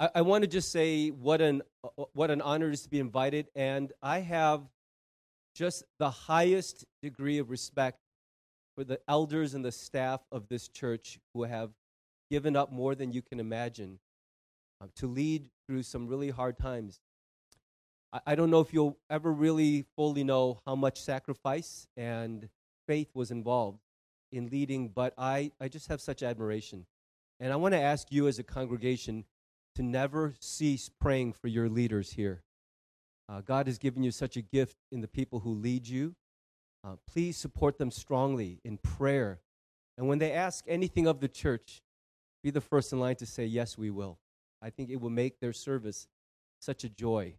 I, I want to just say what an what an honor it is to be invited, and I have just the highest degree of respect for the elders and the staff of this church who have given up more than you can imagine uh, to lead through some really hard times. I, I don't know if you'll ever really fully know how much sacrifice and faith was involved in leading, but I, I just have such admiration. And I want to ask you as a congregation to never cease praying for your leaders here. Uh, God has given you such a gift in the people who lead you. Uh, please support them strongly in prayer. And when they ask anything of the church, be the first in line to say, Yes, we will. I think it will make their service such a joy.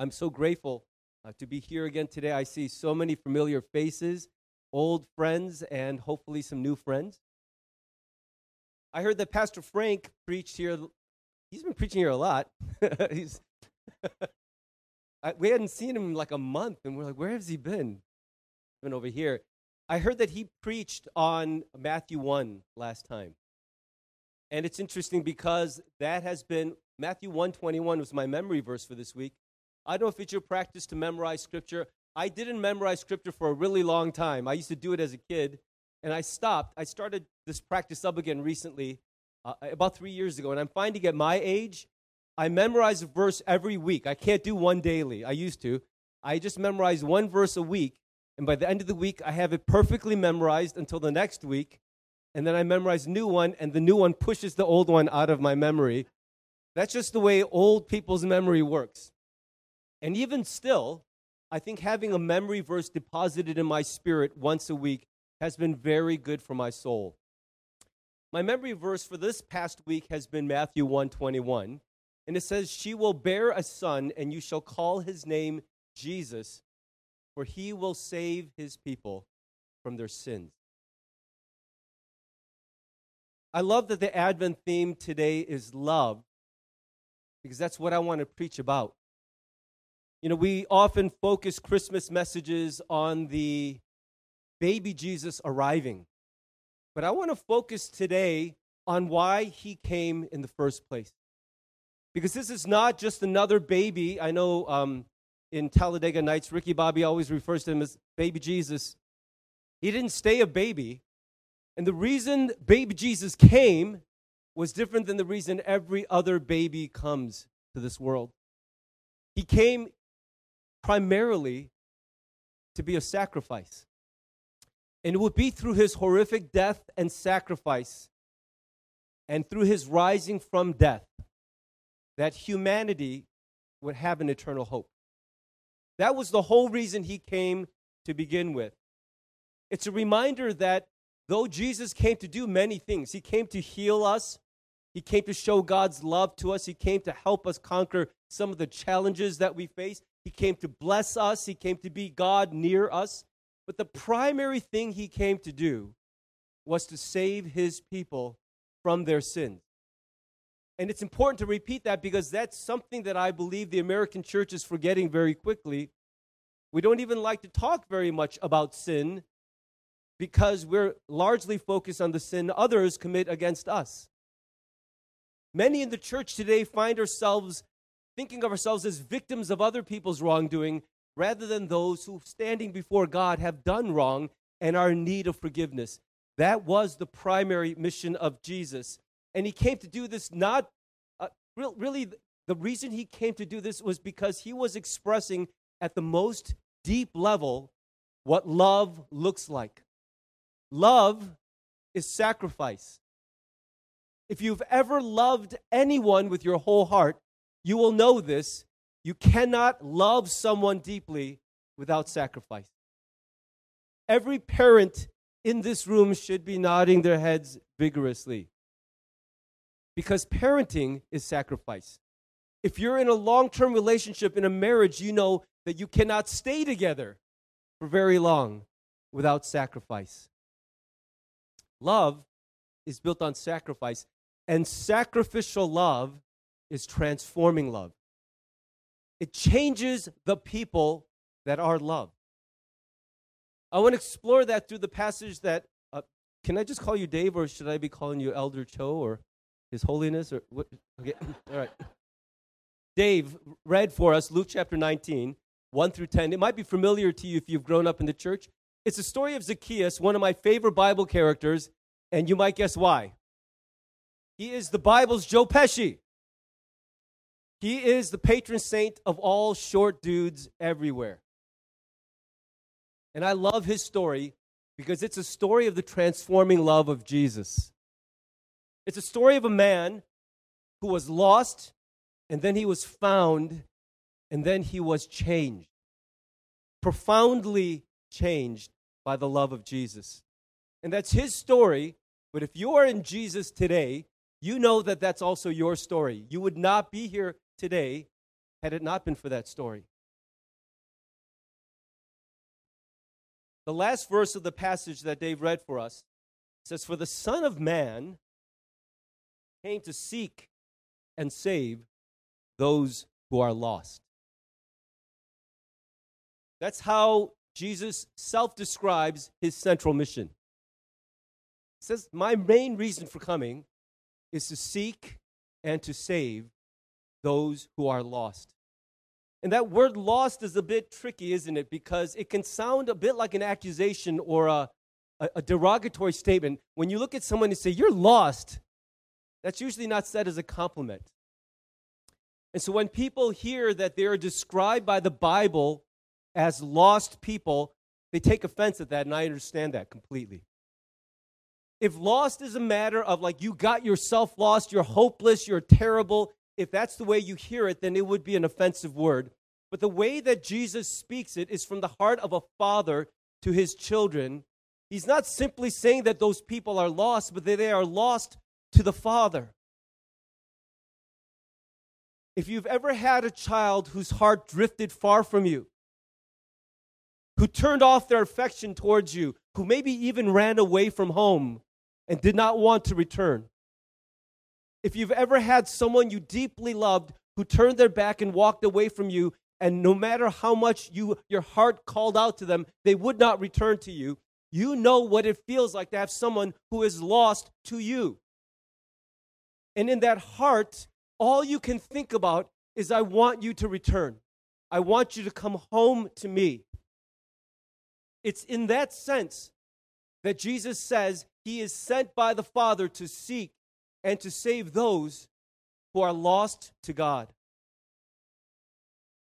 I'm so grateful uh, to be here again today. I see so many familiar faces, old friends, and hopefully some new friends. I heard that Pastor Frank preached here. He's been preaching here a lot. He's I, we hadn't seen him in like a month, and we're like, where has he been? Been over here. I heard that he preached on Matthew 1 last time. And it's interesting because that has been Matthew 121 was my memory verse for this week. I don't know if it's your practice to memorize scripture. I didn't memorize scripture for a really long time. I used to do it as a kid, and I stopped. I started this practice up again recently, uh, about three years ago, and I'm finding at my age, I memorize a verse every week. I can't do one daily. I used to. I just memorize one verse a week, and by the end of the week, I have it perfectly memorized until the next week, and then I memorize new one, and the new one pushes the old one out of my memory. That's just the way old people's memory works. And even still, I think having a memory verse deposited in my spirit once a week has been very good for my soul. My memory verse for this past week has been Matthew 121, and it says, "She will bear a son, and you shall call his name Jesus, for he will save his people from their sins." I love that the Advent theme today is love because that's what I want to preach about. You know, we often focus Christmas messages on the baby Jesus arriving. But I want to focus today on why he came in the first place. Because this is not just another baby. I know um, in Talladega Nights, Ricky Bobby always refers to him as baby Jesus. He didn't stay a baby. And the reason baby Jesus came was different than the reason every other baby comes to this world. He came primarily to be a sacrifice. And it would be through his horrific death and sacrifice and through his rising from death that humanity would have an eternal hope. That was the whole reason he came to begin with. It's a reminder that though Jesus came to do many things, he came to heal us, he came to show God's love to us, he came to help us conquer some of the challenges that we face, he came to bless us, He came to be God near us. But the primary thing He came to do was to save His people from their sins. And it's important to repeat that because that's something that I believe the American church is forgetting very quickly. We don't even like to talk very much about sin because we're largely focused on the sin others commit against us. Many in the church today find ourselves thinking of ourselves as victims of other people's wrongdoing rather than those who, standing before God, have done wrong and are in need of forgiveness. That was the primary mission of Jesus. And he came to do this not uh, really, the reason he came to do this was because he was expressing at the most deep level what love looks like. Love is sacrifice. If you've ever loved anyone with your whole heart, you will know this. You cannot love someone deeply without sacrifice. Every parent in this room should be nodding their heads vigorously because parenting is sacrifice. If you're in a long term relationship, in a marriage, you know that you cannot stay together for very long without sacrifice. Love is built on sacrifice, and sacrificial love is transforming love. It changes the people that are loved. I want to explore that through the passage that. Uh, can I just call you Dave, or should I be calling you Elder Cho? Or His Holiness, or what? Okay, all right. Dave read for us Luke chapter 19, 1 through 10. It might be familiar to you if you've grown up in the church. It's the story of Zacchaeus, one of my favorite Bible characters, and you might guess why. He is the Bible's Joe Pesci. He is the patron saint of all short dudes everywhere. And I love his story because it's a story of the transforming love of Jesus. It's a story of a man who was lost, and then he was found, and then he was changed. Profoundly changed by the love of Jesus. And that's his story. But if you are in Jesus today, you know that that's also your story. You would not be here today had it not been for that story. The last verse of the passage that Dave read for us says, For the Son of Man came to seek and save those who are lost. That's how Jesus self describes his central mission. He says, My main reason for coming is to seek and to save those who are lost. And that word lost is a bit tricky, isn't it? Because it can sound a bit like an accusation or a, a, a, derogatory statement. When you look at someone and say, You're lost, that's usually not said as a compliment. And so when people hear that they are described by the Bible as lost people, they take offense at that, and I understand that completely. If lost is a matter of like you got yourself lost, you're hopeless, you're terrible, if that's the way you hear it, then it would be an offensive word. But the way that Jesus speaks it is from the heart of a father to his children. He's not simply saying that those people are lost, but that they are lost to the Father. If you've ever had a child whose heart drifted far from you, who turned off their affection towards you, who maybe even ran away from home and did not want to return, if you've ever had someone you deeply loved who turned their back and walked away from you, and no matter how much you, your heart called out to them, they would not return to you, you know what it feels like to have someone who is lost to you. And in that heart, all you can think about is, I want you to return. I want you to come home to me. It's in that sense that Jesus says he is sent by the Father to seek and to save those who are lost to God.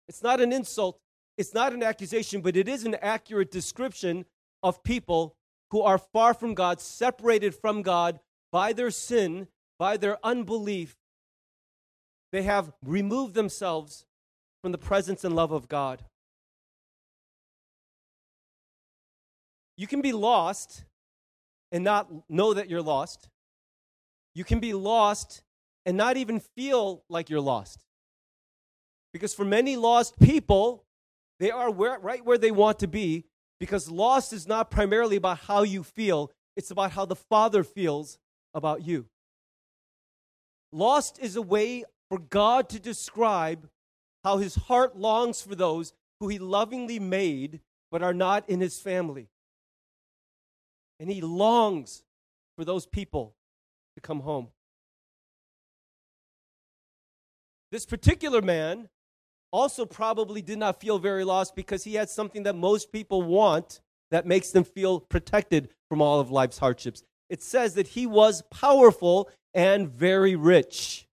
It's not an insult, it's not an accusation, but it is an accurate description of people who are far from God, separated from God by their sin, by their unbelief. They have removed themselves from the presence and love of God. You can be lost and not know that you're lost. You can be lost and not even feel like you're lost. Because for many lost people, they are where, right where they want to be because lost is not primarily about how you feel, it's about how the Father feels about you. Lost is a way for God to describe how his heart longs for those who he lovingly made but are not in his family. And he longs for those people to come home. This particular man also probably did not feel very lost because he had something that most people want that makes them feel protected from all of life's hardships. It says that he was powerful and very rich.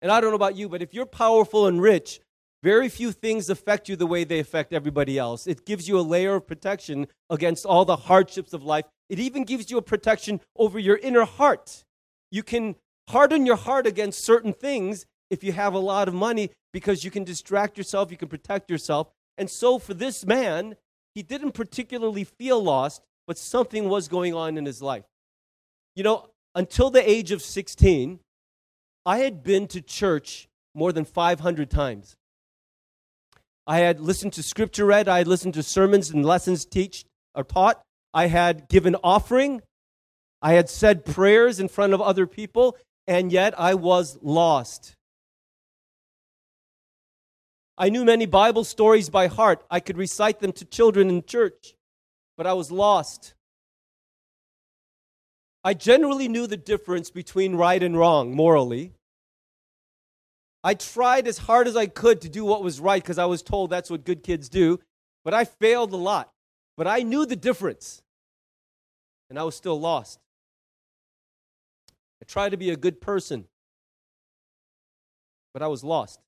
And I don't know about you, but if you're powerful and rich, very few things affect you the way they affect everybody else. It gives you a layer of protection against all the hardships of life. It even gives you a protection over your inner heart. You can harden your heart against certain things if you have a lot of money because you can distract yourself, you can protect yourself. And so for this man, he didn't particularly feel lost, but something was going on in his life. You know, until the age of 16, I had been to church more than 500 times. I had listened to scripture read, I had listened to sermons and lessons teach or taught. I had given offering. I had said prayers in front of other people, and yet I was lost. I knew many Bible stories by heart. I could recite them to children in church, but I was lost. I generally knew the difference between right and wrong morally. I tried as hard as I could to do what was right because I was told that's what good kids do, but I failed a lot. But I knew the difference, and I was still lost. I tried to be a good person, but I was lost.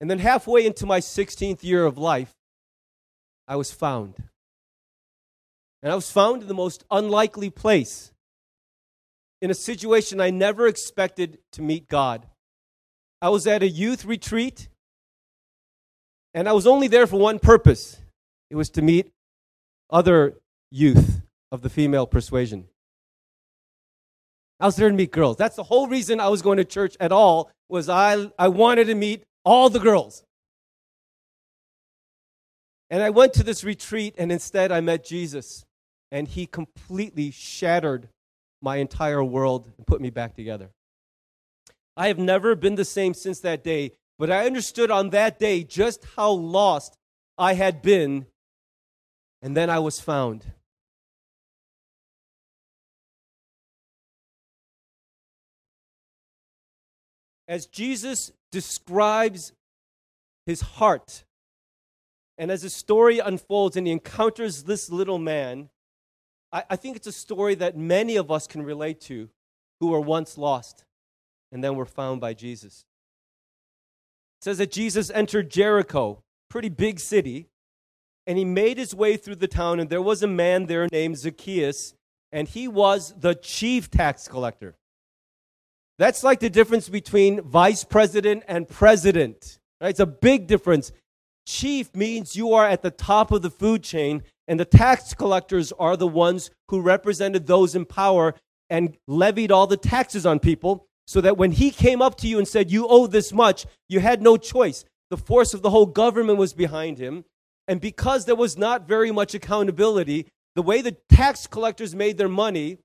And then halfway into my 16th year of life, I was found. And I was found in the most unlikely place, in a situation I never expected to meet God. I was at a youth retreat, and I was only there for one purpose it was to meet other youth of the female persuasion. I was there to meet girls. That's the whole reason I was going to church at all was I, I wanted to meet all the girls. And I went to this retreat, and instead I met Jesus, and he completely shattered my entire world and put me back together. I have never been the same since that day, but I understood on that day just how lost I had been, and then I was found. As Jesus describes his heart, and as the story unfolds and he encounters this little man, I, I think it's a story that many of us can relate to who were once lost and then were found by Jesus. It says that Jesus entered Jericho, pretty big city, and he made his way through the town, and there was a man there named Zacchaeus, and he was the chief tax collector. That's like the difference between vice president and president. Right? It's a big difference. Chief means you are at the top of the food chain, and the tax collectors are the ones who represented those in power and levied all the taxes on people so that when he came up to you and said, You owe this much, you had no choice. The force of the whole government was behind him. And because there was not very much accountability, the way the tax collectors made their money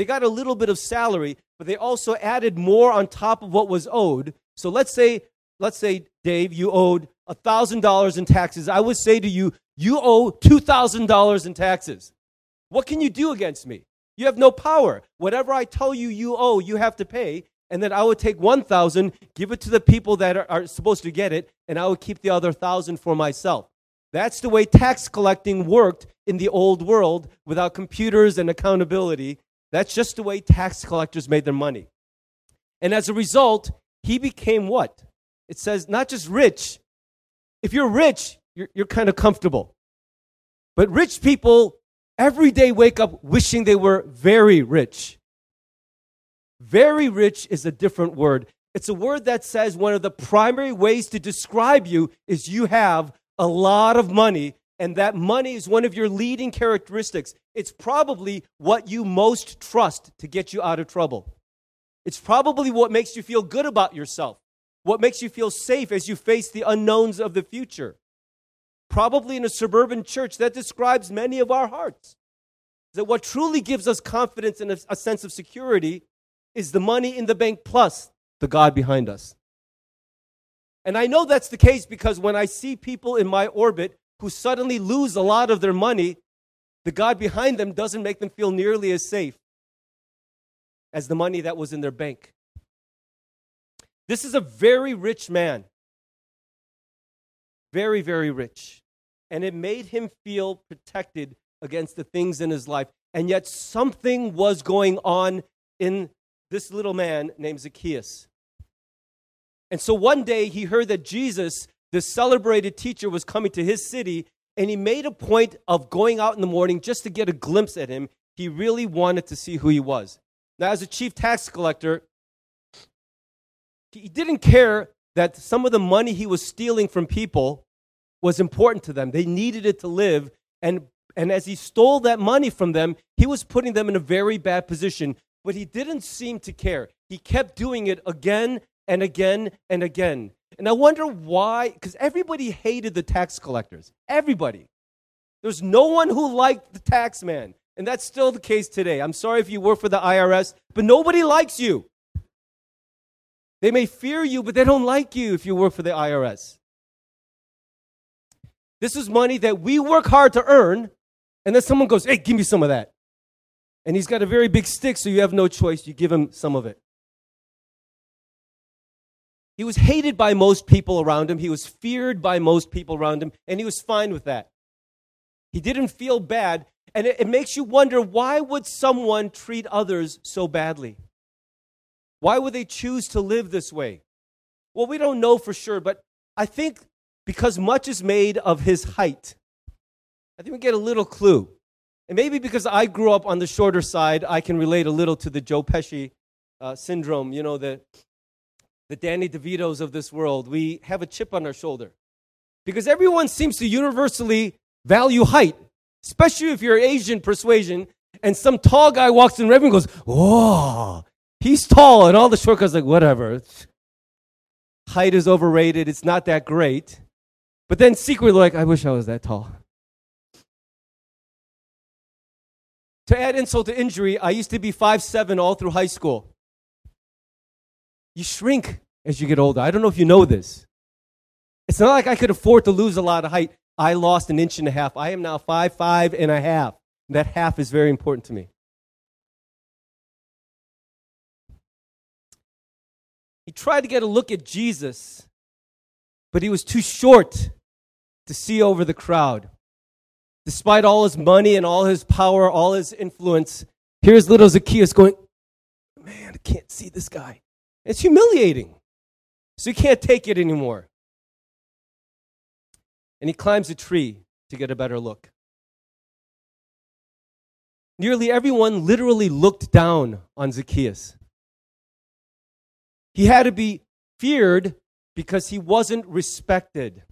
they got a little bit of salary, but they also added more on top of what was owed. So let's say, let's say, Dave, you owed $1,000 in taxes. I would say to you, you owe $2,000 in taxes. What can you do against me? You have no power. Whatever I tell you you owe, you have to pay. And then I would take 1,000, give it to the people that are, are supposed to get it, and I would keep the other 1,000 for myself. That's the way tax collecting worked in the old world without computers and accountability. That's just the way tax collectors made their money. And as a result, he became what? It says not just rich. If you're rich, you're, you're kind of comfortable. But rich people every day wake up wishing they were very rich. Very rich is a different word. It's a word that says one of the primary ways to describe you is you have a lot of money and that money is one of your leading characteristics. It's probably what you most trust to get you out of trouble. It's probably what makes you feel good about yourself, what makes you feel safe as you face the unknowns of the future. Probably in a suburban church, that describes many of our hearts. That what truly gives us confidence and a, sense of security is the money in the bank plus the God behind us. And I know that's the case because when I see people in my orbit who suddenly lose a lot of their money, the God behind them doesn't make them feel nearly as safe as the money that was in their bank. This is a very rich man. Very, very rich. And it made him feel protected against the things in his life. And yet, something was going on in this little man named Zacchaeus. And so one day he heard that Jesus the celebrated teacher was coming to his city, and he made a point of going out in the morning just to get a glimpse at him. He really wanted to see who he was. Now, as a chief tax collector, he didn't care that some of the money he was stealing from people was important to them. They needed it to live. And, and as he stole that money from them, he was putting them in a very bad position. But he didn't seem to care. He kept doing it again and again and again. And I wonder why, because everybody hated the tax collectors. Everybody. There's no one who liked the tax man. And that's still the case today. I'm sorry if you work for the IRS, but nobody likes you. They may fear you, but they don't like you if you work for the IRS. This is money that we work hard to earn, and then someone goes, hey, give me some of that. And he's got a very big stick, so you have no choice. You give him some of it. He was hated by most people around him. He was feared by most people around him, and he was fine with that. He didn't feel bad, and it, it makes you wonder why would someone treat others so badly? Why would they choose to live this way? Well, we don't know for sure, but I think because much is made of his height, I think we get a little clue. And maybe because I grew up on the shorter side, I can relate a little to the Joe Pesci uh, syndrome, you know, the, the Danny DeVitos of this world. We have a chip on our shoulder. Because everyone seems to universally value height, especially if you're Asian persuasion and some tall guy walks in, everyone goes, "Whoa, he's tall," and all the short guys like, "Whatever." Height is overrated. It's not that great. But then secretly, like, I wish I was that tall. To add insult to injury, I used to be five seven all through high school. You shrink as you get older. I don't know if you know this. It's not like I could afford to lose a lot of height. I lost an inch and a half. I am now five, five and a half. That half is very important to me. He tried to get a look at Jesus, but he was too short to see over the crowd. Despite all his money and all his power, all his influence, here's little Zacchaeus going, Man, I can't see this guy. It's humiliating. So he can't take it anymore and he climbs a tree to get a better look. Nearly everyone literally looked down on Zacchaeus. He had to be feared because he wasn't respected.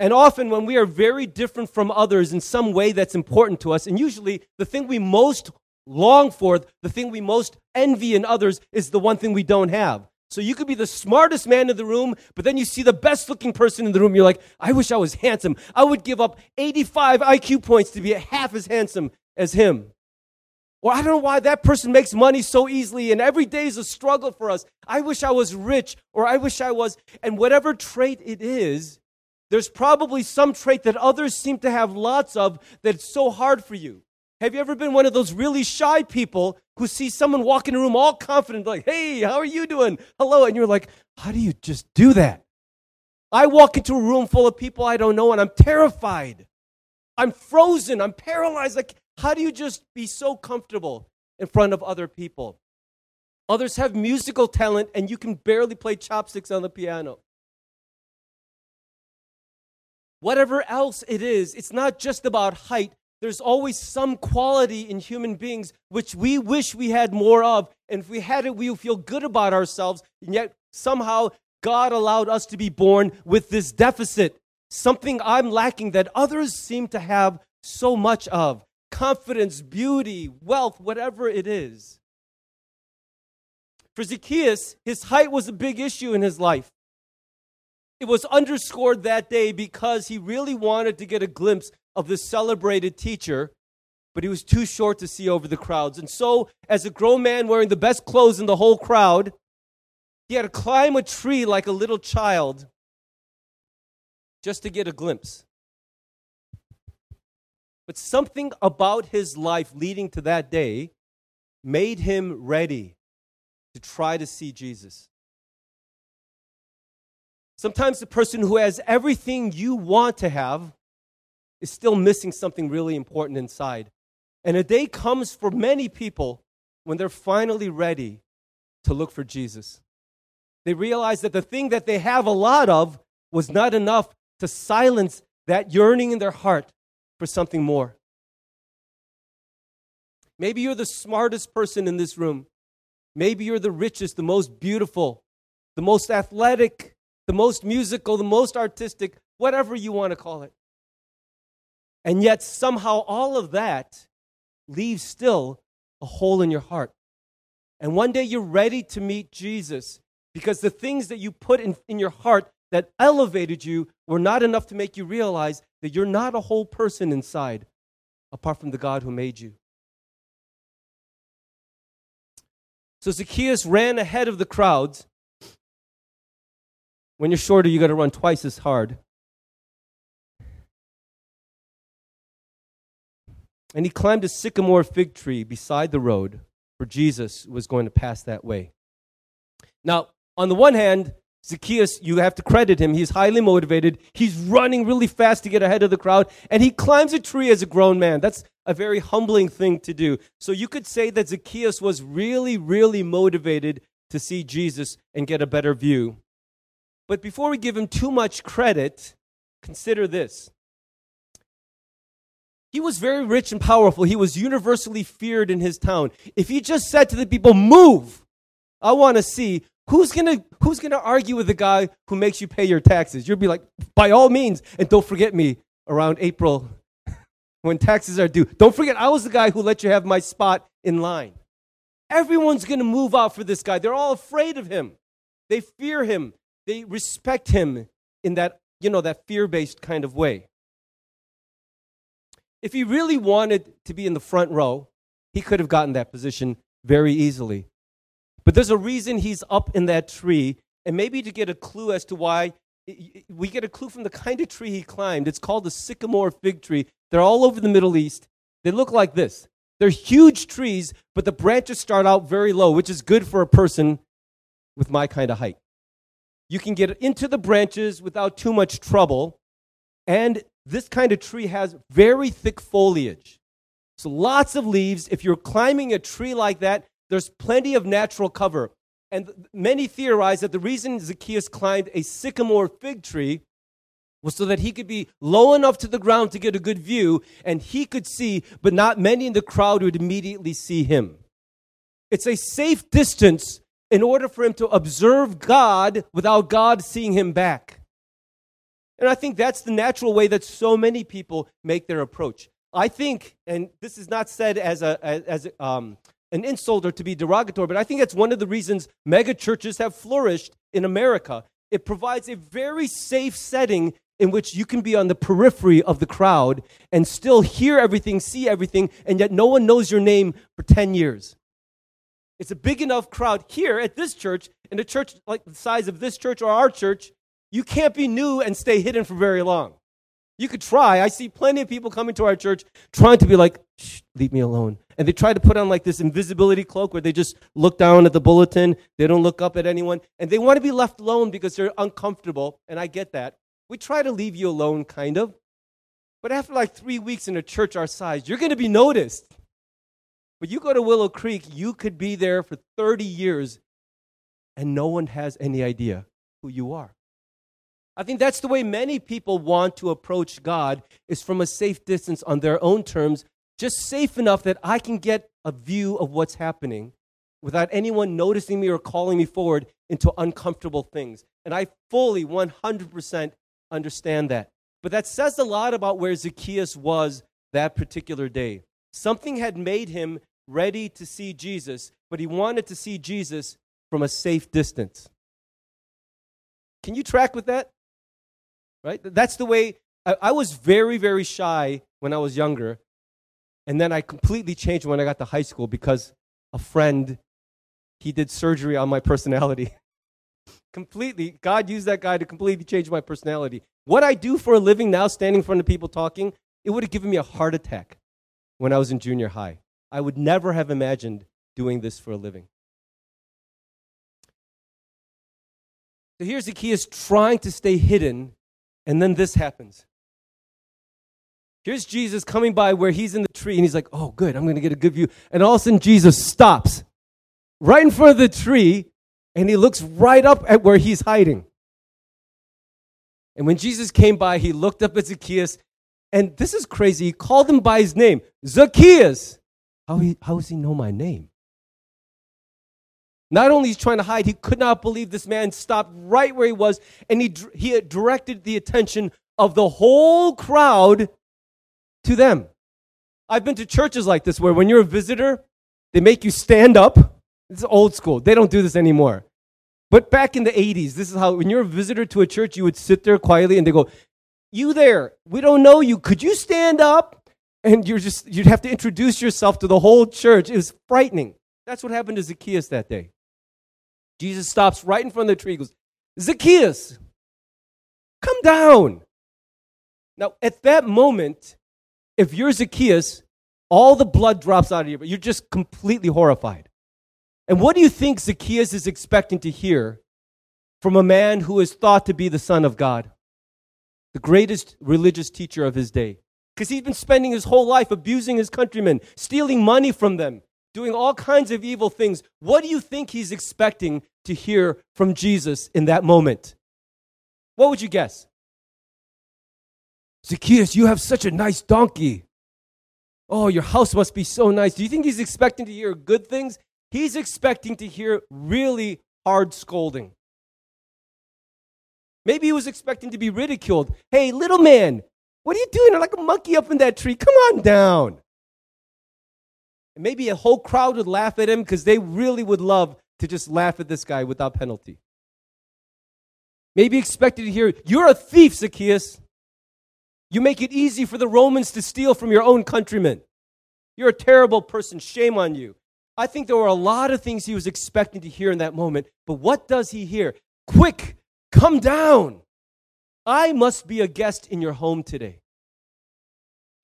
And often, when we are very different from others in some way that's important to us, and usually the thing we most long for, the thing we most envy in others, is the one thing we don't have. So you could be the smartest man in the room, but then you see the best looking person in the room. You're like, I wish I was handsome. I would give up 85 IQ points to be half as handsome as him. Or I don't know why that person makes money so easily and every day is a struggle for us. I wish I was rich or I wish I was. And whatever trait it is, there's probably some trait that others seem to have lots of that's so hard for you. Have you ever been one of those really shy people who see someone walk in a room all confident, like, hey, how are you doing? Hello. And you're like, how do you just do that? I walk into a room full of people I don't know and I'm terrified. I'm frozen. I'm paralyzed. Like, how do you just be so comfortable in front of other people? Others have musical talent and you can barely play chopsticks on the piano. Whatever else it is, it's not just about height, there's always some quality in human beings which we wish we had more of. And if we had it, we would feel good about ourselves. And yet, somehow, God allowed us to be born with this deficit, something I'm lacking that others seem to have so much of confidence, beauty, wealth, whatever it is. For Zacchaeus, his height was a big issue in his life. It was underscored that day because he really wanted to get a glimpse of the celebrated teacher, but he was too short to see over the crowds. And so, as a grown man wearing the best clothes in the whole crowd, he had to climb a tree like a little child just to get a glimpse. But something about his life leading to that day made him ready to try to see Jesus. Sometimes the person who has everything you want to have is still missing something really important inside. And a day comes for many people when they're finally ready to look for Jesus. They realize that the thing that they have a lot of was not enough to silence that yearning in their heart for something more. Maybe you're the smartest person in this room. Maybe you're the richest, the most beautiful, the most athletic, the most musical, the most artistic, whatever you want to call it. And yet, somehow, all of that leaves still a hole in your heart. And one day you're ready to meet Jesus because the things that you put in, in your heart that elevated you were not enough to make you realize that you're not a whole person inside apart from the God who made you. So Zacchaeus ran ahead of the crowds. When you're shorter, you got to run twice as hard. And he climbed a sycamore fig tree beside the road, for Jesus was going to pass that way. Now, on the one hand, Zacchaeus, you have to credit him. He's highly motivated. He's running really fast to get ahead of the crowd, and he climbs a tree as a grown man. That's a very humbling thing to do. So you could say that Zacchaeus was really, really motivated to see Jesus and get a better view. But before we give him too much credit, consider this. He was very rich and powerful. He was universally feared in his town. If he just said to the people, Move, I want to see, who's to who's gonna argue with the guy who makes you pay your taxes? You'll be like, By all means, and don't forget me around April when taxes are due. Don't forget, I was the guy who let you have my spot in line. Everyone's to move out for this guy. They're all afraid of him. They fear him. They respect him in that, you know, that fear-based kind of way. If he really wanted to be in the front row, he could have gotten that position very easily. But there's a reason he's up in that tree, and maybe to get a clue as to why, we get a clue from the kind of tree he climbed. It's called the sycamore fig tree. They're all over the Middle East. They look like this. They're huge trees, but the branches start out very low, which is good for a person with my kind of height. You can get into the branches without too much trouble, and this kind of tree has very thick foliage. So lots of leaves. If you're climbing a tree like that, there's plenty of natural cover. And many theorize that the reason Zacchaeus climbed a sycamore fig tree was so that he could be low enough to the ground to get a good view and he could see, but not many in the crowd would immediately see him. It's a safe distance in order for him to observe God without God seeing him back. And I think that's the natural way that so many people make their approach. I think, and this is not said as, a, as um, an insult or to be derogatory, but I think that's one of the reasons mega churches have flourished in America. It provides a very safe setting in which you can be on the periphery of the crowd and still hear everything, see everything, and yet no one knows your name for 10 years. It's a big enough crowd here at this church, in a church like the size of this church or our church, you can't be new and stay hidden for very long. You could try. I see plenty of people coming to our church trying to be like, leave me alone. And they try to put on like this invisibility cloak where they just look down at the bulletin. They don't look up at anyone. And they want to be left alone because they're uncomfortable. And I get that. We try to leave you alone, kind of. But after like three weeks in a church our size, you're going to be noticed. But you go to Willow Creek, you could be there for 30 years and no one has any idea who you are. I think that's the way many people want to approach God is from a safe distance on their own terms, just safe enough that I can get a view of what's happening without anyone noticing me or calling me forward into uncomfortable things. And I fully 100% understand that. But that says a lot about where Zacchaeus was that particular day. Something had made him ready to see Jesus, but he wanted to see Jesus from a safe distance. Can you track with that? Right? That's the way I, I was very, very shy when I was younger. And then I completely changed when I got to high school because a friend, he did surgery on my personality. completely. God used that guy to completely change my personality. What I do for a living now, standing in front of people talking, it would have given me a heart attack when I was in junior high. I would never have imagined doing this for a living. So here's the key is trying to stay hidden and then this happens. Here's Jesus coming by where he's in the tree, and he's like, Oh, good, I'm going to get a good view. And all of a sudden, Jesus stops right in front of the tree, and he looks right up at where he's hiding. And when Jesus came by, he looked up at Zacchaeus, and this is crazy. He called him by his name Zacchaeus. How, he, how does he know my name? Not only he's trying to hide, he could not believe this man stopped right where he was and he, he directed the attention of the whole crowd to them. I've been to churches like this where when you're a visitor, they make you stand up. It's old school. They don't do this anymore. But back in the 80s, this is how, when you're a visitor to a church, you would sit there quietly and they go, You there, we don't know you. Could you stand up? And you're just, you'd have to introduce yourself to the whole church. It was frightening. That's what happened to Zacchaeus that day. Jesus stops right in front of the tree. Goes, Zacchaeus, come down. Now, at that moment, if you're Zacchaeus, all the blood drops out of you, but you're just completely horrified. And what do you think Zacchaeus is expecting to hear from a man who is thought to be the Son of God, the greatest religious teacher of his day? Because he's been spending his whole life abusing his countrymen, stealing money from them, doing all kinds of evil things. What do you think he's expecting to hear from Jesus in that moment? What would you guess? Zacchaeus, you have such a nice donkey. Oh, your house must be so nice. Do you think he's expecting to hear good things? He's expecting to hear really hard scolding. Maybe he was expecting to be ridiculed. Hey, little man, what are you doing? You're like a monkey up in that tree. Come on down. And maybe a whole crowd would laugh at him because they really would love to just laugh at this guy without penalty. Maybe expected to hear, You're a thief, Zacchaeus. You make it easy for the Romans to steal from your own countrymen. You're a terrible person. Shame on you. I think there were a lot of things he was expecting to hear in that moment. But what does he hear? Quick, come down. I must be a guest in your home today.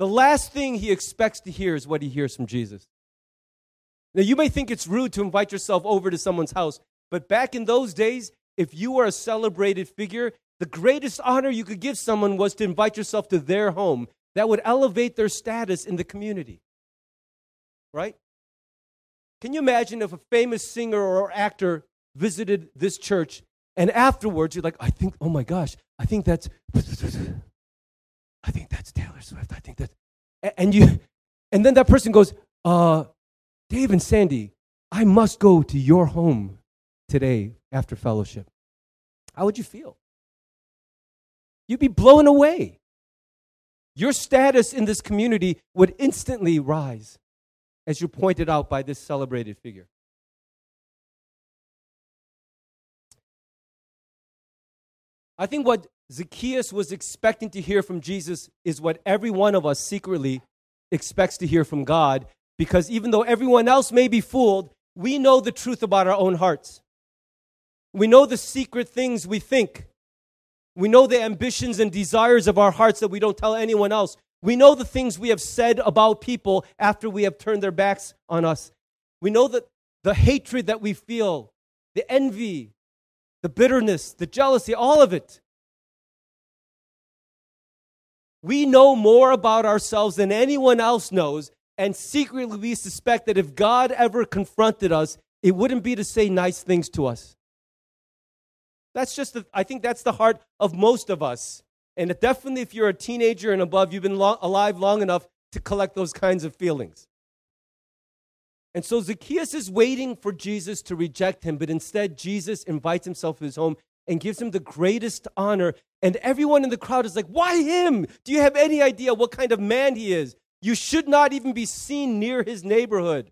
The last thing he expects to hear is what he hears from Jesus. Now, you may think it's rude to invite yourself over to someone's house, but back in those days, if you were a celebrated figure, the greatest honor you could give someone was to invite yourself to their home. That would elevate their status in the community. Right? Can you imagine if a famous singer or actor visited this church and afterwards you're like, I think, oh my gosh, I think that's, I think that's Taylor Swift. I think that's, and you, and then that person goes, uh, Dave and Sandy, I must go to your home today after fellowship. How would you feel? You'd be blown away. Your status in this community would instantly rise, as you pointed out by this celebrated figure. I think what Zacchaeus was expecting to hear from Jesus is what every one of us secretly expects to hear from God, because even though everyone else may be fooled, we know the truth about our own hearts. We know the secret things we think. We know the ambitions and desires of our hearts that we don't tell anyone else. We know the things we have said about people after we have turned their backs on us. We know that the hatred that we feel, the envy, the bitterness, the jealousy, all of it. We know more about ourselves than anyone else knows, and secretly we suspect that if God ever confronted us, it wouldn't be to say nice things to us. That's just, the, I think that's the heart of most of us. And definitely, if you're a teenager and above, you've been lo- alive long enough to collect those kinds of feelings. And so Zacchaeus is waiting for Jesus to reject him, but instead, Jesus invites himself to his home and gives him the greatest honor. And everyone in the crowd is like, Why him? Do you have any idea what kind of man he is? You should not even be seen near his neighborhood.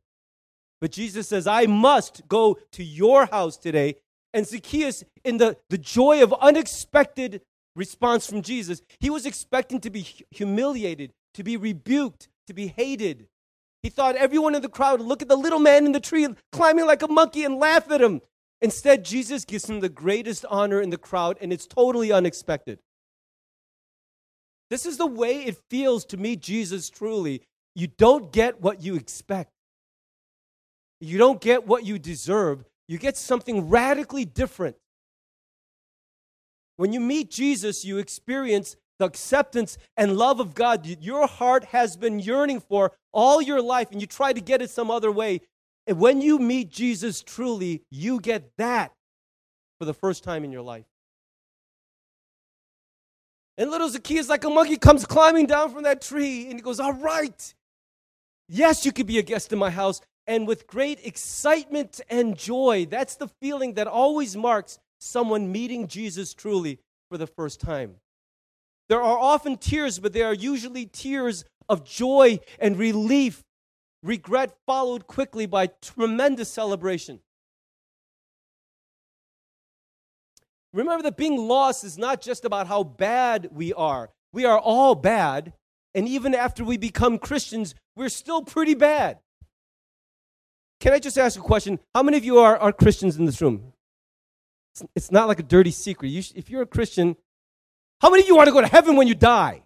But Jesus says, I must go to your house today and Zacchaeus, in the, the joy of unexpected response from Jesus, he was expecting to be humiliated, to be rebuked, to be hated. He thought everyone in the crowd would look at the little man in the tree climbing like a monkey and laugh at him. Instead, Jesus gives him the greatest honor in the crowd, and it's totally unexpected. This is the way it feels to meet Jesus truly. You don't get what you expect, you don't get what you deserve you get something radically different. When you meet Jesus, you experience the acceptance and love of God your heart has been yearning for all your life, and you try to get it some other way. And when you meet Jesus truly, you get that for the first time in your life. And little Zacchaeus, like a monkey, comes climbing down from that tree and he goes, All right, yes, you could be a guest in my house and with great excitement and joy. That's the feeling that always marks someone meeting Jesus truly for the first time. There are often tears, but they are usually tears of joy and relief, regret followed quickly by tremendous celebration. Remember that being lost is not just about how bad we are. We are all bad, and even after we become Christians, we're still pretty bad. Can I just ask a question? How many of you are, are Christians in this room? It's, it's not like a dirty secret. You sh- if you're a Christian, how many of you want to go to heaven when you die?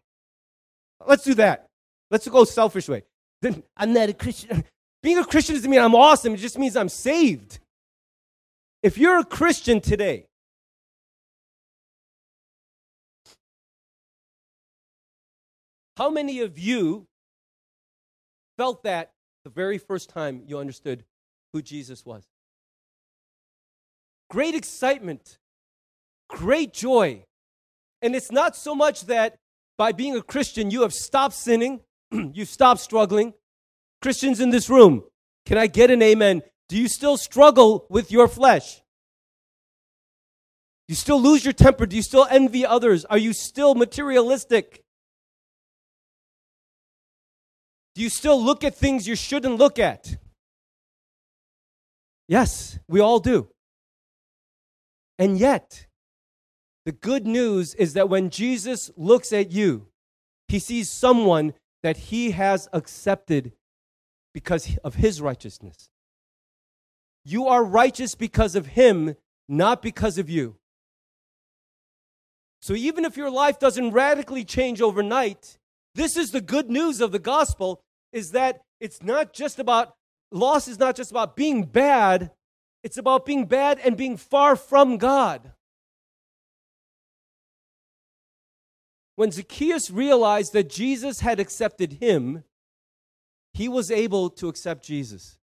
Let's do that. Let's go selfish way. then I'm not a Christian. Being a Christian doesn't mean I'm awesome, it just means I'm saved. If you're a Christian today, how many of you felt that the very first time you understood who Jesus was? Great excitement, great joy. And it's not so much that by being a Christian you have stopped sinning, you've stopped struggling. Christians in this room, can I get an amen? Do you still struggle with your flesh? Do you still lose your temper? Do you still envy others? Are you still materialistic? Do you still look at things you shouldn't look at? Yes, we all do. And yet, the good news is that when Jesus looks at you, he sees someone that he has accepted because of his righteousness. You are righteous because of him, not because of you. So even if your life doesn't radically change overnight, this is the good news of the gospel is that it's not just about loss is not just about being bad, it's about being bad and being far from God. When Zacchaeus realized that Jesus had accepted him, he was able to accept Jesus.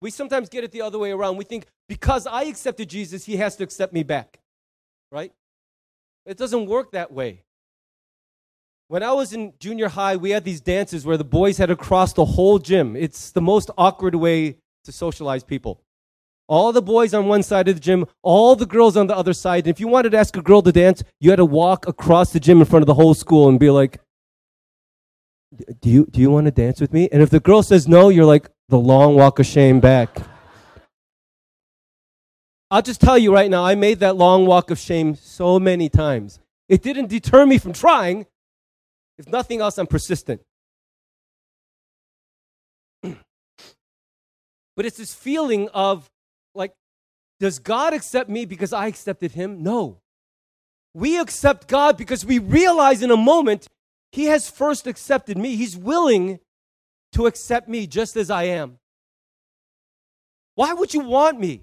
We sometimes get it the other way around. We think because I accepted Jesus, he has to accept me back. Right? It doesn't work that way. When I was in junior high, we had these dances where the boys had to cross the whole gym. It's the most awkward way to socialize people. All the boys on one side of the gym, all the girls on the other side. And if you wanted to ask a girl to dance, you had to walk across the gym in front of the whole school and be like, do you, do you want to dance with me? And if the girl says no, you're like, the long walk of shame back. I'll just tell you right now, I made that long walk of shame so many times. It didn't deter me from trying. If nothing else, I'm persistent. but it's this feeling of like, does God accept me because I accepted him? No. We accept God because we realize in a moment he has first accepted me. He's willing to accept me just as I am. Why would you want me?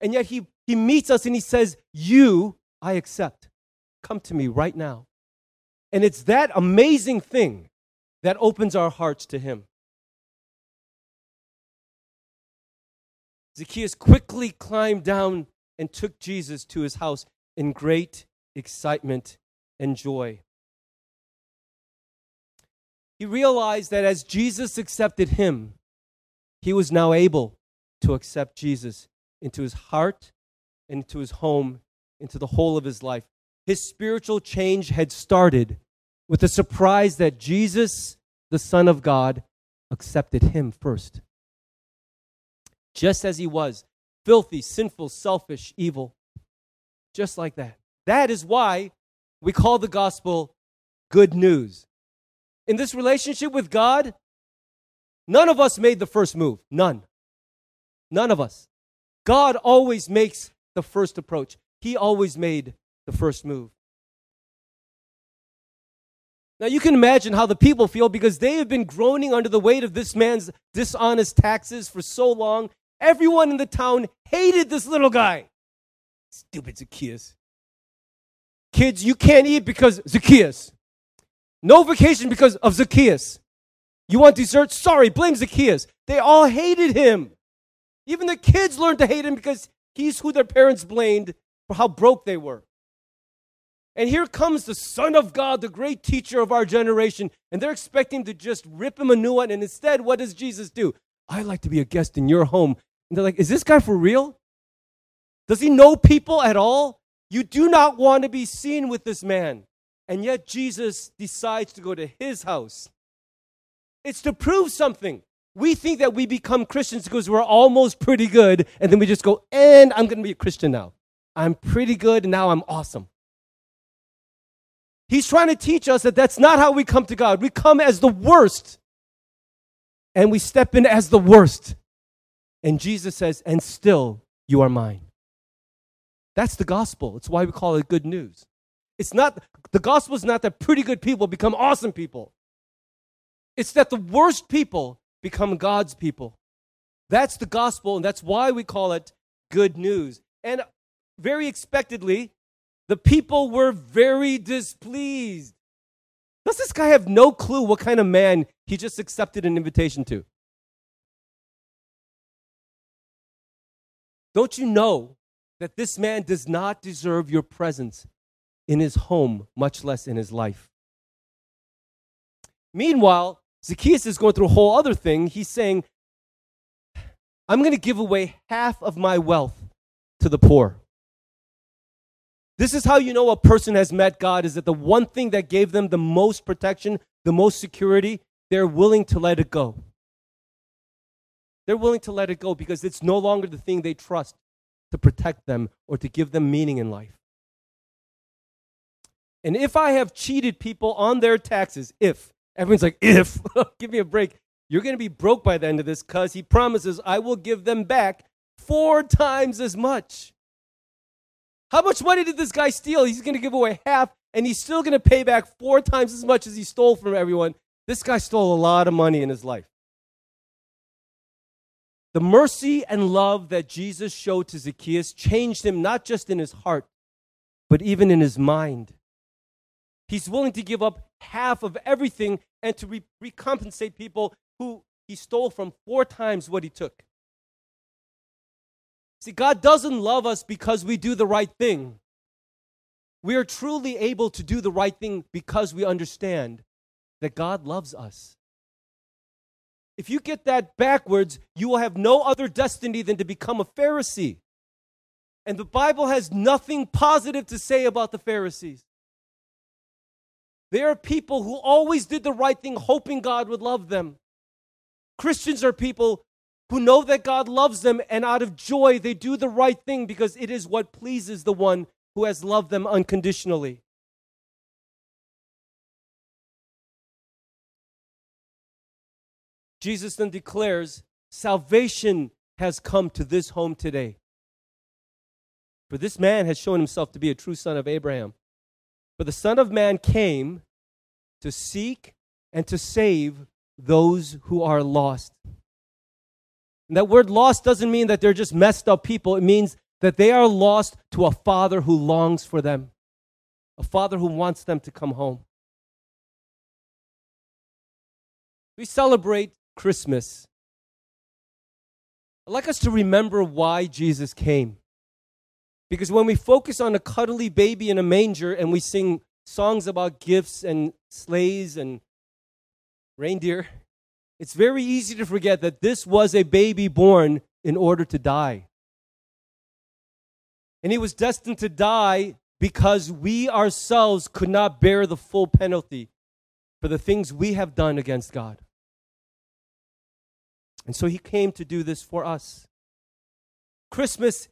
And yet he, he meets us and he says, You, I accept. Come to me right now. And it's that amazing thing that opens our hearts to him. Zacchaeus quickly climbed down and took Jesus to his house in great excitement and joy. He realized that as Jesus accepted him, he was now able to accept Jesus into his heart, into his home, into the whole of his life. His spiritual change had started with the surprise that Jesus, the Son of God, accepted him first just as he was filthy, sinful, selfish, evil. Just like that. That is why we call the gospel good news. In this relationship with God, none of us made the first move. None. None of us. God always makes the first approach, He always made the first move. Now you can imagine how the people feel because they have been groaning under the weight of this man's dishonest taxes for so long Everyone in the town hated this little guy. Stupid Zacchaeus. Kids, you can't eat because Zacchaeus. No vacation because of Zacchaeus. You want dessert? Sorry, blame Zacchaeus. They all hated him. Even the kids learned to hate him because he's who their parents blamed for how broke they were. And here comes the Son of God, the great teacher of our generation, and they're expecting to just rip him a new one. And instead, what does Jesus do? I'd like to be a guest in your home and they're like, is this guy for real? Does he know people at all? You do not want to be seen with this man. And yet Jesus decides to go to his house. It's to prove something. We think that we become Christians because we're almost pretty good, and then we just go, and I'm going to be a Christian now. I'm pretty good, and now I'm awesome. He's trying to teach us that that's not how we come to God. We come as the worst, and we step in as the worst. And Jesus says, and still you are mine. That's the gospel. It's why we call it good news. It's not, the gospel is not that pretty good people become awesome people. It's that the worst people become God's people. That's the gospel, and that's why we call it good news. And very expectedly, the people were very displeased. Does this guy have no clue what kind of man he just accepted an invitation to? Don't you know that this man does not deserve your presence in his home, much less in his life? Meanwhile, Zacchaeus is going through a whole other thing. He's saying, I'm going to give away half of my wealth to the poor. This is how you know a person has met God is that the one thing that gave them the most protection, the most security, they're willing to let it go. They're willing to let it go because it's no longer the thing they trust to protect them or to give them meaning in life. And if I have cheated people on their taxes, if, everyone's like, if, give me a break, you're going to be broke by the end of this because he promises I will give them back four times as much. How much money did this guy steal? He's going to give away half, and he's still going to pay back four times as much as he stole from everyone. This guy stole a lot of money in his life. The mercy and love that Jesus showed to Zacchaeus changed him not just in his heart, but even in his mind. He's willing to give up half of everything and to re- recompensate people who he stole from four times what he took. See, God doesn't love us because we do the right thing. We are truly able to do the right thing because we understand that God loves us. If you get that backwards, you will have no other destiny than to become a Pharisee. And the Bible has nothing positive to say about the Pharisees. They are people who always did the right thing, hoping God would love them. Christians are people who know that God loves them, and out of joy, they do the right thing because it is what pleases the one who has loved them unconditionally. Jesus then declares, Salvation has come to this home today. For this man has shown himself to be a true son of Abraham. For the Son of Man came to seek and to save those who are lost. And that word lost doesn't mean that they're just messed up people. It means that they are lost to a father who longs for them, a father who wants them to come home. We celebrate Christmas, I'd like us to remember why Jesus came. Because when we focus on a cuddly baby in a manger and we sing songs about gifts and sleighs and reindeer, it's very easy to forget that this was a baby born in order to die. And he was destined to die because we ourselves could not bear the full penalty for the things we have done against God. And so he came to do this for us. Christmas,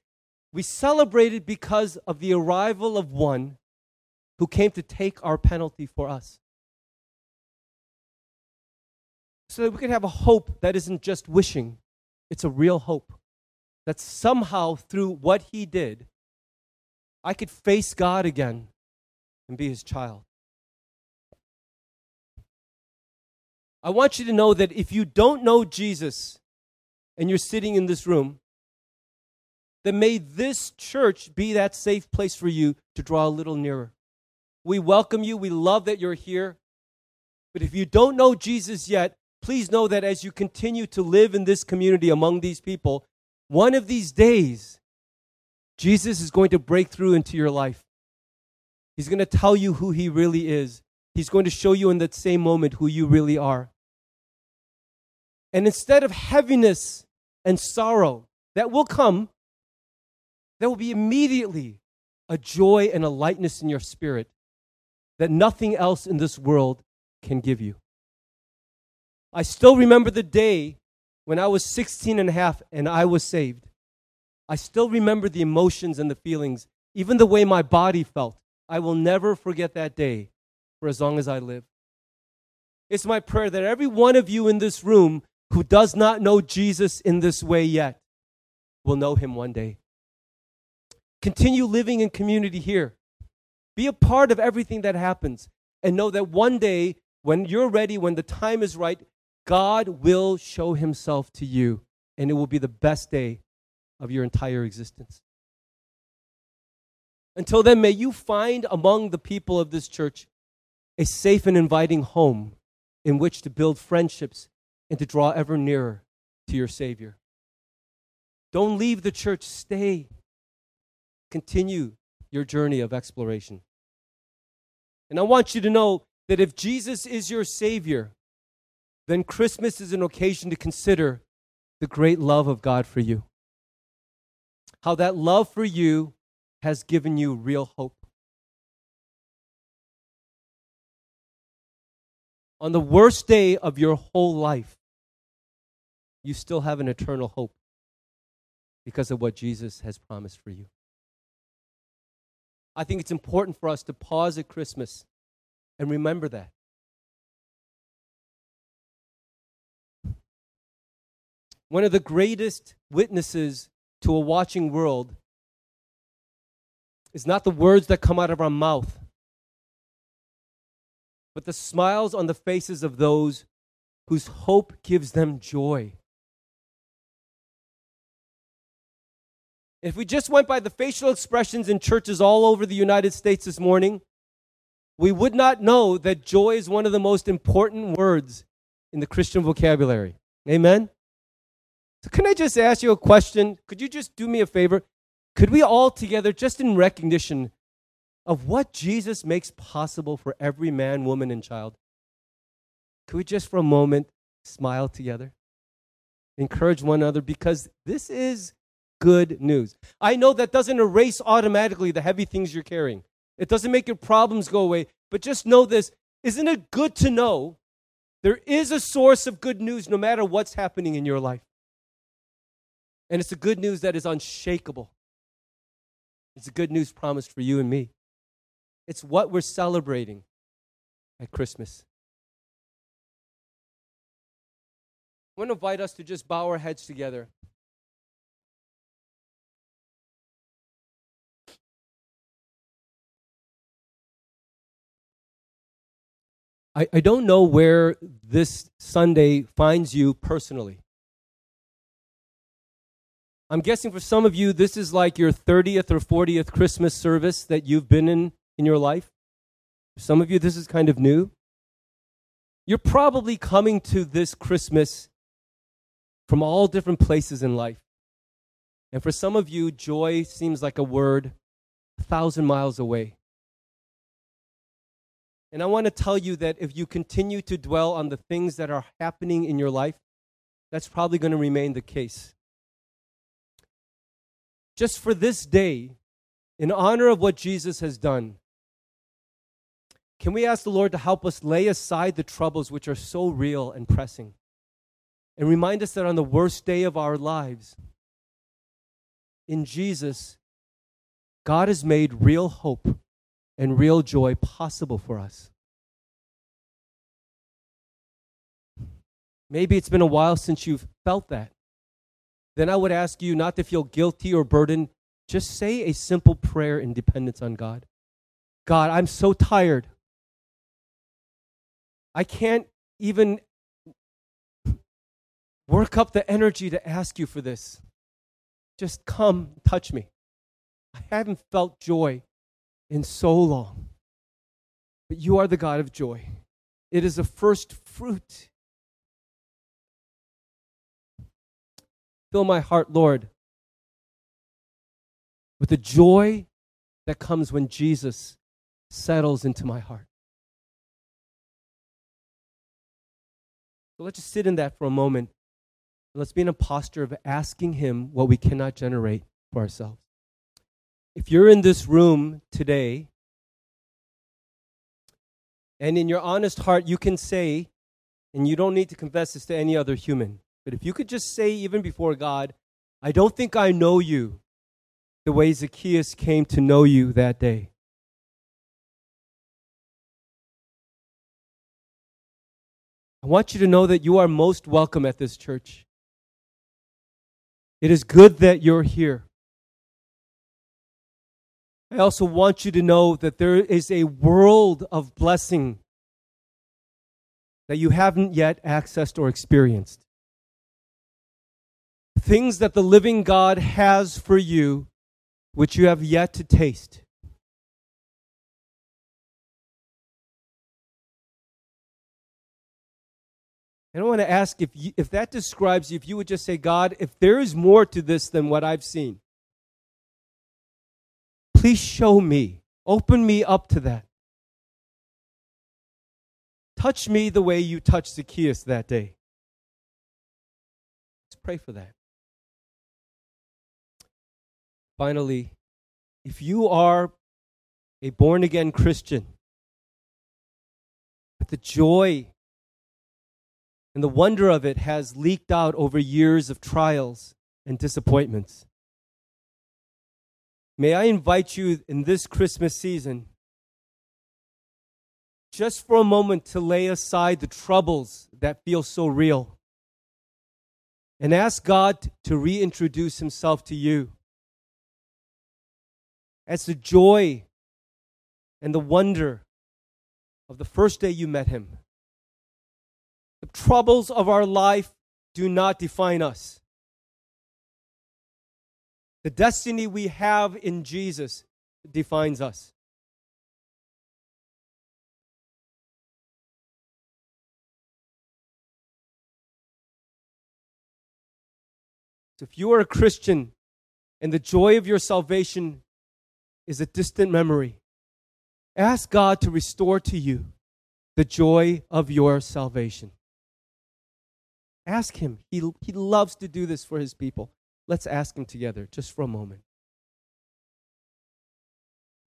we celebrate it because of the arrival of one who came to take our penalty for us. So that we can have a hope that isn't just wishing, it's a real hope. That somehow, through what he did, I could face God again and be his child. I want you to know that if you don't know Jesus and you're sitting in this room, then may this church be that safe place for you to draw a little nearer. We welcome you. We love that you're here. But if you don't know Jesus yet, please know that as you continue to live in this community among these people, one of these days, Jesus is going to break through into your life. He's going to tell you who he really is. He's going to show you in that same moment who you really are. And instead of heaviness and sorrow that will come, there will be immediately a joy and a lightness in your spirit that nothing else in this world can give you. I still remember the day when I was 16 and a half and I was saved. I still remember the emotions and the feelings, even the way my body felt. I will never forget that day for as long as I live. It's my prayer that every one of you in this room who does not know Jesus in this way yet will know him one day. Continue living in community here. Be a part of everything that happens and know that one day when you're ready, when the time is right, God will show himself to you, and it will be the best day of your entire existence. Until then, may you find among the people of this church a safe and inviting home in which to build friendships and to draw ever nearer to your Savior. Don't leave the church, stay. Continue your journey of exploration. And I want you to know that if Jesus is your Savior, then Christmas is an occasion to consider the great love of God for you. How that love for you has given you real hope. On the worst day of your whole life, you still have an eternal hope because of what Jesus has promised for you. I think it's important for us to pause at Christmas and remember that. One of the greatest witnesses to a watching world is not the words that come out of our mouth, but the smiles on the faces of those whose hope gives them joy. If we just went by the facial expressions in churches all over the United States this morning, we would not know that joy is one of the most important words in the Christian vocabulary. Amen? So, can I just ask you a question? Could you just do me a favor? Could we all together, just in recognition of what Jesus makes possible for every man, woman, and child, could we just for a moment smile together? Encourage one another because this is good news. I know that doesn't erase automatically the heavy things you're carrying. It doesn't make your problems go away, but just know this. Isn't it good to know there is a source of good news no matter what's happening in your life? And it's a good news that is unshakable. It's a good news promised for you and me. It's what we're celebrating at Christmas. I want to invite us to just bow our heads together. I, I don't know where this Sunday finds you personally. I'm guessing for some of you, this is like your 30th or 40th Christmas service that you've been in in your life. For some of you, this is kind of new. You're probably coming to this Christmas from all different places in life. And for some of you, joy seems like a word a thousand miles away. And I want to tell you that if you continue to dwell on the things that are happening in your life, that's probably going to remain the case. Just for this day, in honor of what Jesus has done, can we ask the Lord to help us lay aside the troubles which are so real and pressing? And remind us that on the worst day of our lives, in Jesus, God has made real hope and real joy possible for us. Maybe it's been a while since you've felt that. Then I would ask you not to feel guilty or burdened. Just say a simple prayer in dependence on God. God, I'm so tired. I can't even work up the energy to ask you for this. Just come, touch me. I haven't felt joy in so long. But you are the God of joy. It is the first fruit. Fill my heart, Lord, with the joy that comes when Jesus settles into my heart. So let's just sit in that for a moment. Let's be in a posture of asking Him what we cannot generate for ourselves. If you're in this room today, and in your honest heart, you can say, and you don't need to confess this to any other human, but if you could just say, even before God, I don't think I know you the way Zacchaeus came to know you that day. I want you to know that you are most welcome at this church. It is good that you're here. I also want you to know that there is a world of blessing that you haven't yet accessed or experienced. Things that the living God has for you, which you have yet to taste. And I want to ask if, you, if that describes you, if you would just say, God, if there is more to this than what I've seen, please show me. Open me up to that. Touch me the way you touched Zacchaeus that day. Let's pray for that. Finally, if you are a born again Christian, but the joy and the wonder of it has leaked out over years of trials and disappointments. May I invite you in this Christmas season just for a moment to lay aside the troubles that feel so real and ask God to reintroduce Himself to you as the joy and the wonder of the first day you met Him. The troubles of our life do not define us. The destiny we have in Jesus defines us. So if you are a Christian and the joy of your salvation is a distant memory, ask God to restore to you the joy of your salvation. Ask Him. He, he loves to do this for His people. Let's ask Him together just for a moment.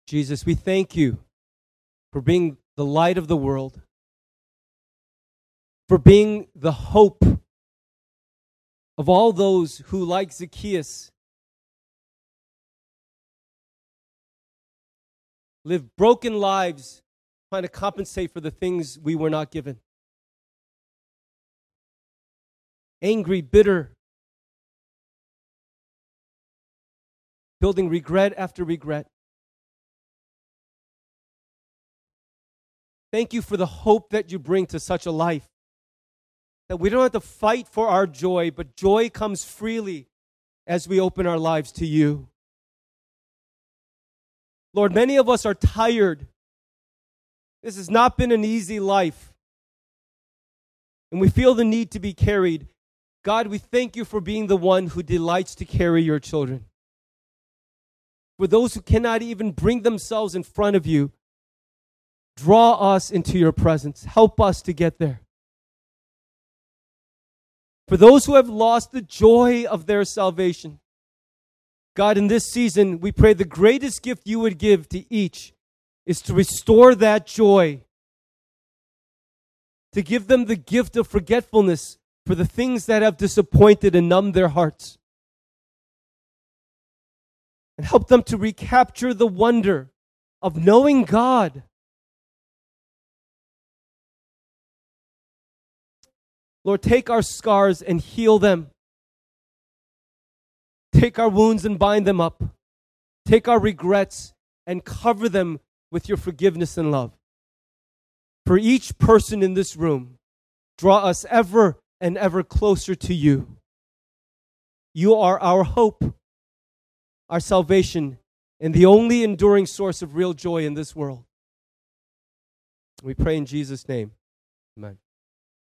Jesus, we thank you for being the light of the world, for being the hope of all those who, like Zacchaeus, live broken lives trying to compensate for the things we were not given. Angry, bitter, building regret after regret. Thank you for the hope that you bring to such a life that we don't have to fight for our joy, but joy comes freely as we open our lives to you. Lord, many of us are tired. This has not been an easy life. And we feel the need to be carried. God, we thank you for being the one who delights to carry your children. For those who cannot even bring themselves in front of you, draw us into your presence. Help us to get there. For those who have lost the joy of their salvation, God, in this season, we pray the greatest gift you would give to each is to restore that joy, to give them the gift of forgetfulness for the things that have disappointed and numbed their hearts, and help them to recapture the wonder of knowing God Lord, take our scars and heal them. Take our wounds and bind them up. Take our regrets and cover them with your forgiveness and love. For each person in this room, draw us ever and ever closer to you. You are our hope, our salvation, and the only enduring source of real joy in this world. We pray in Jesus' name. Amen.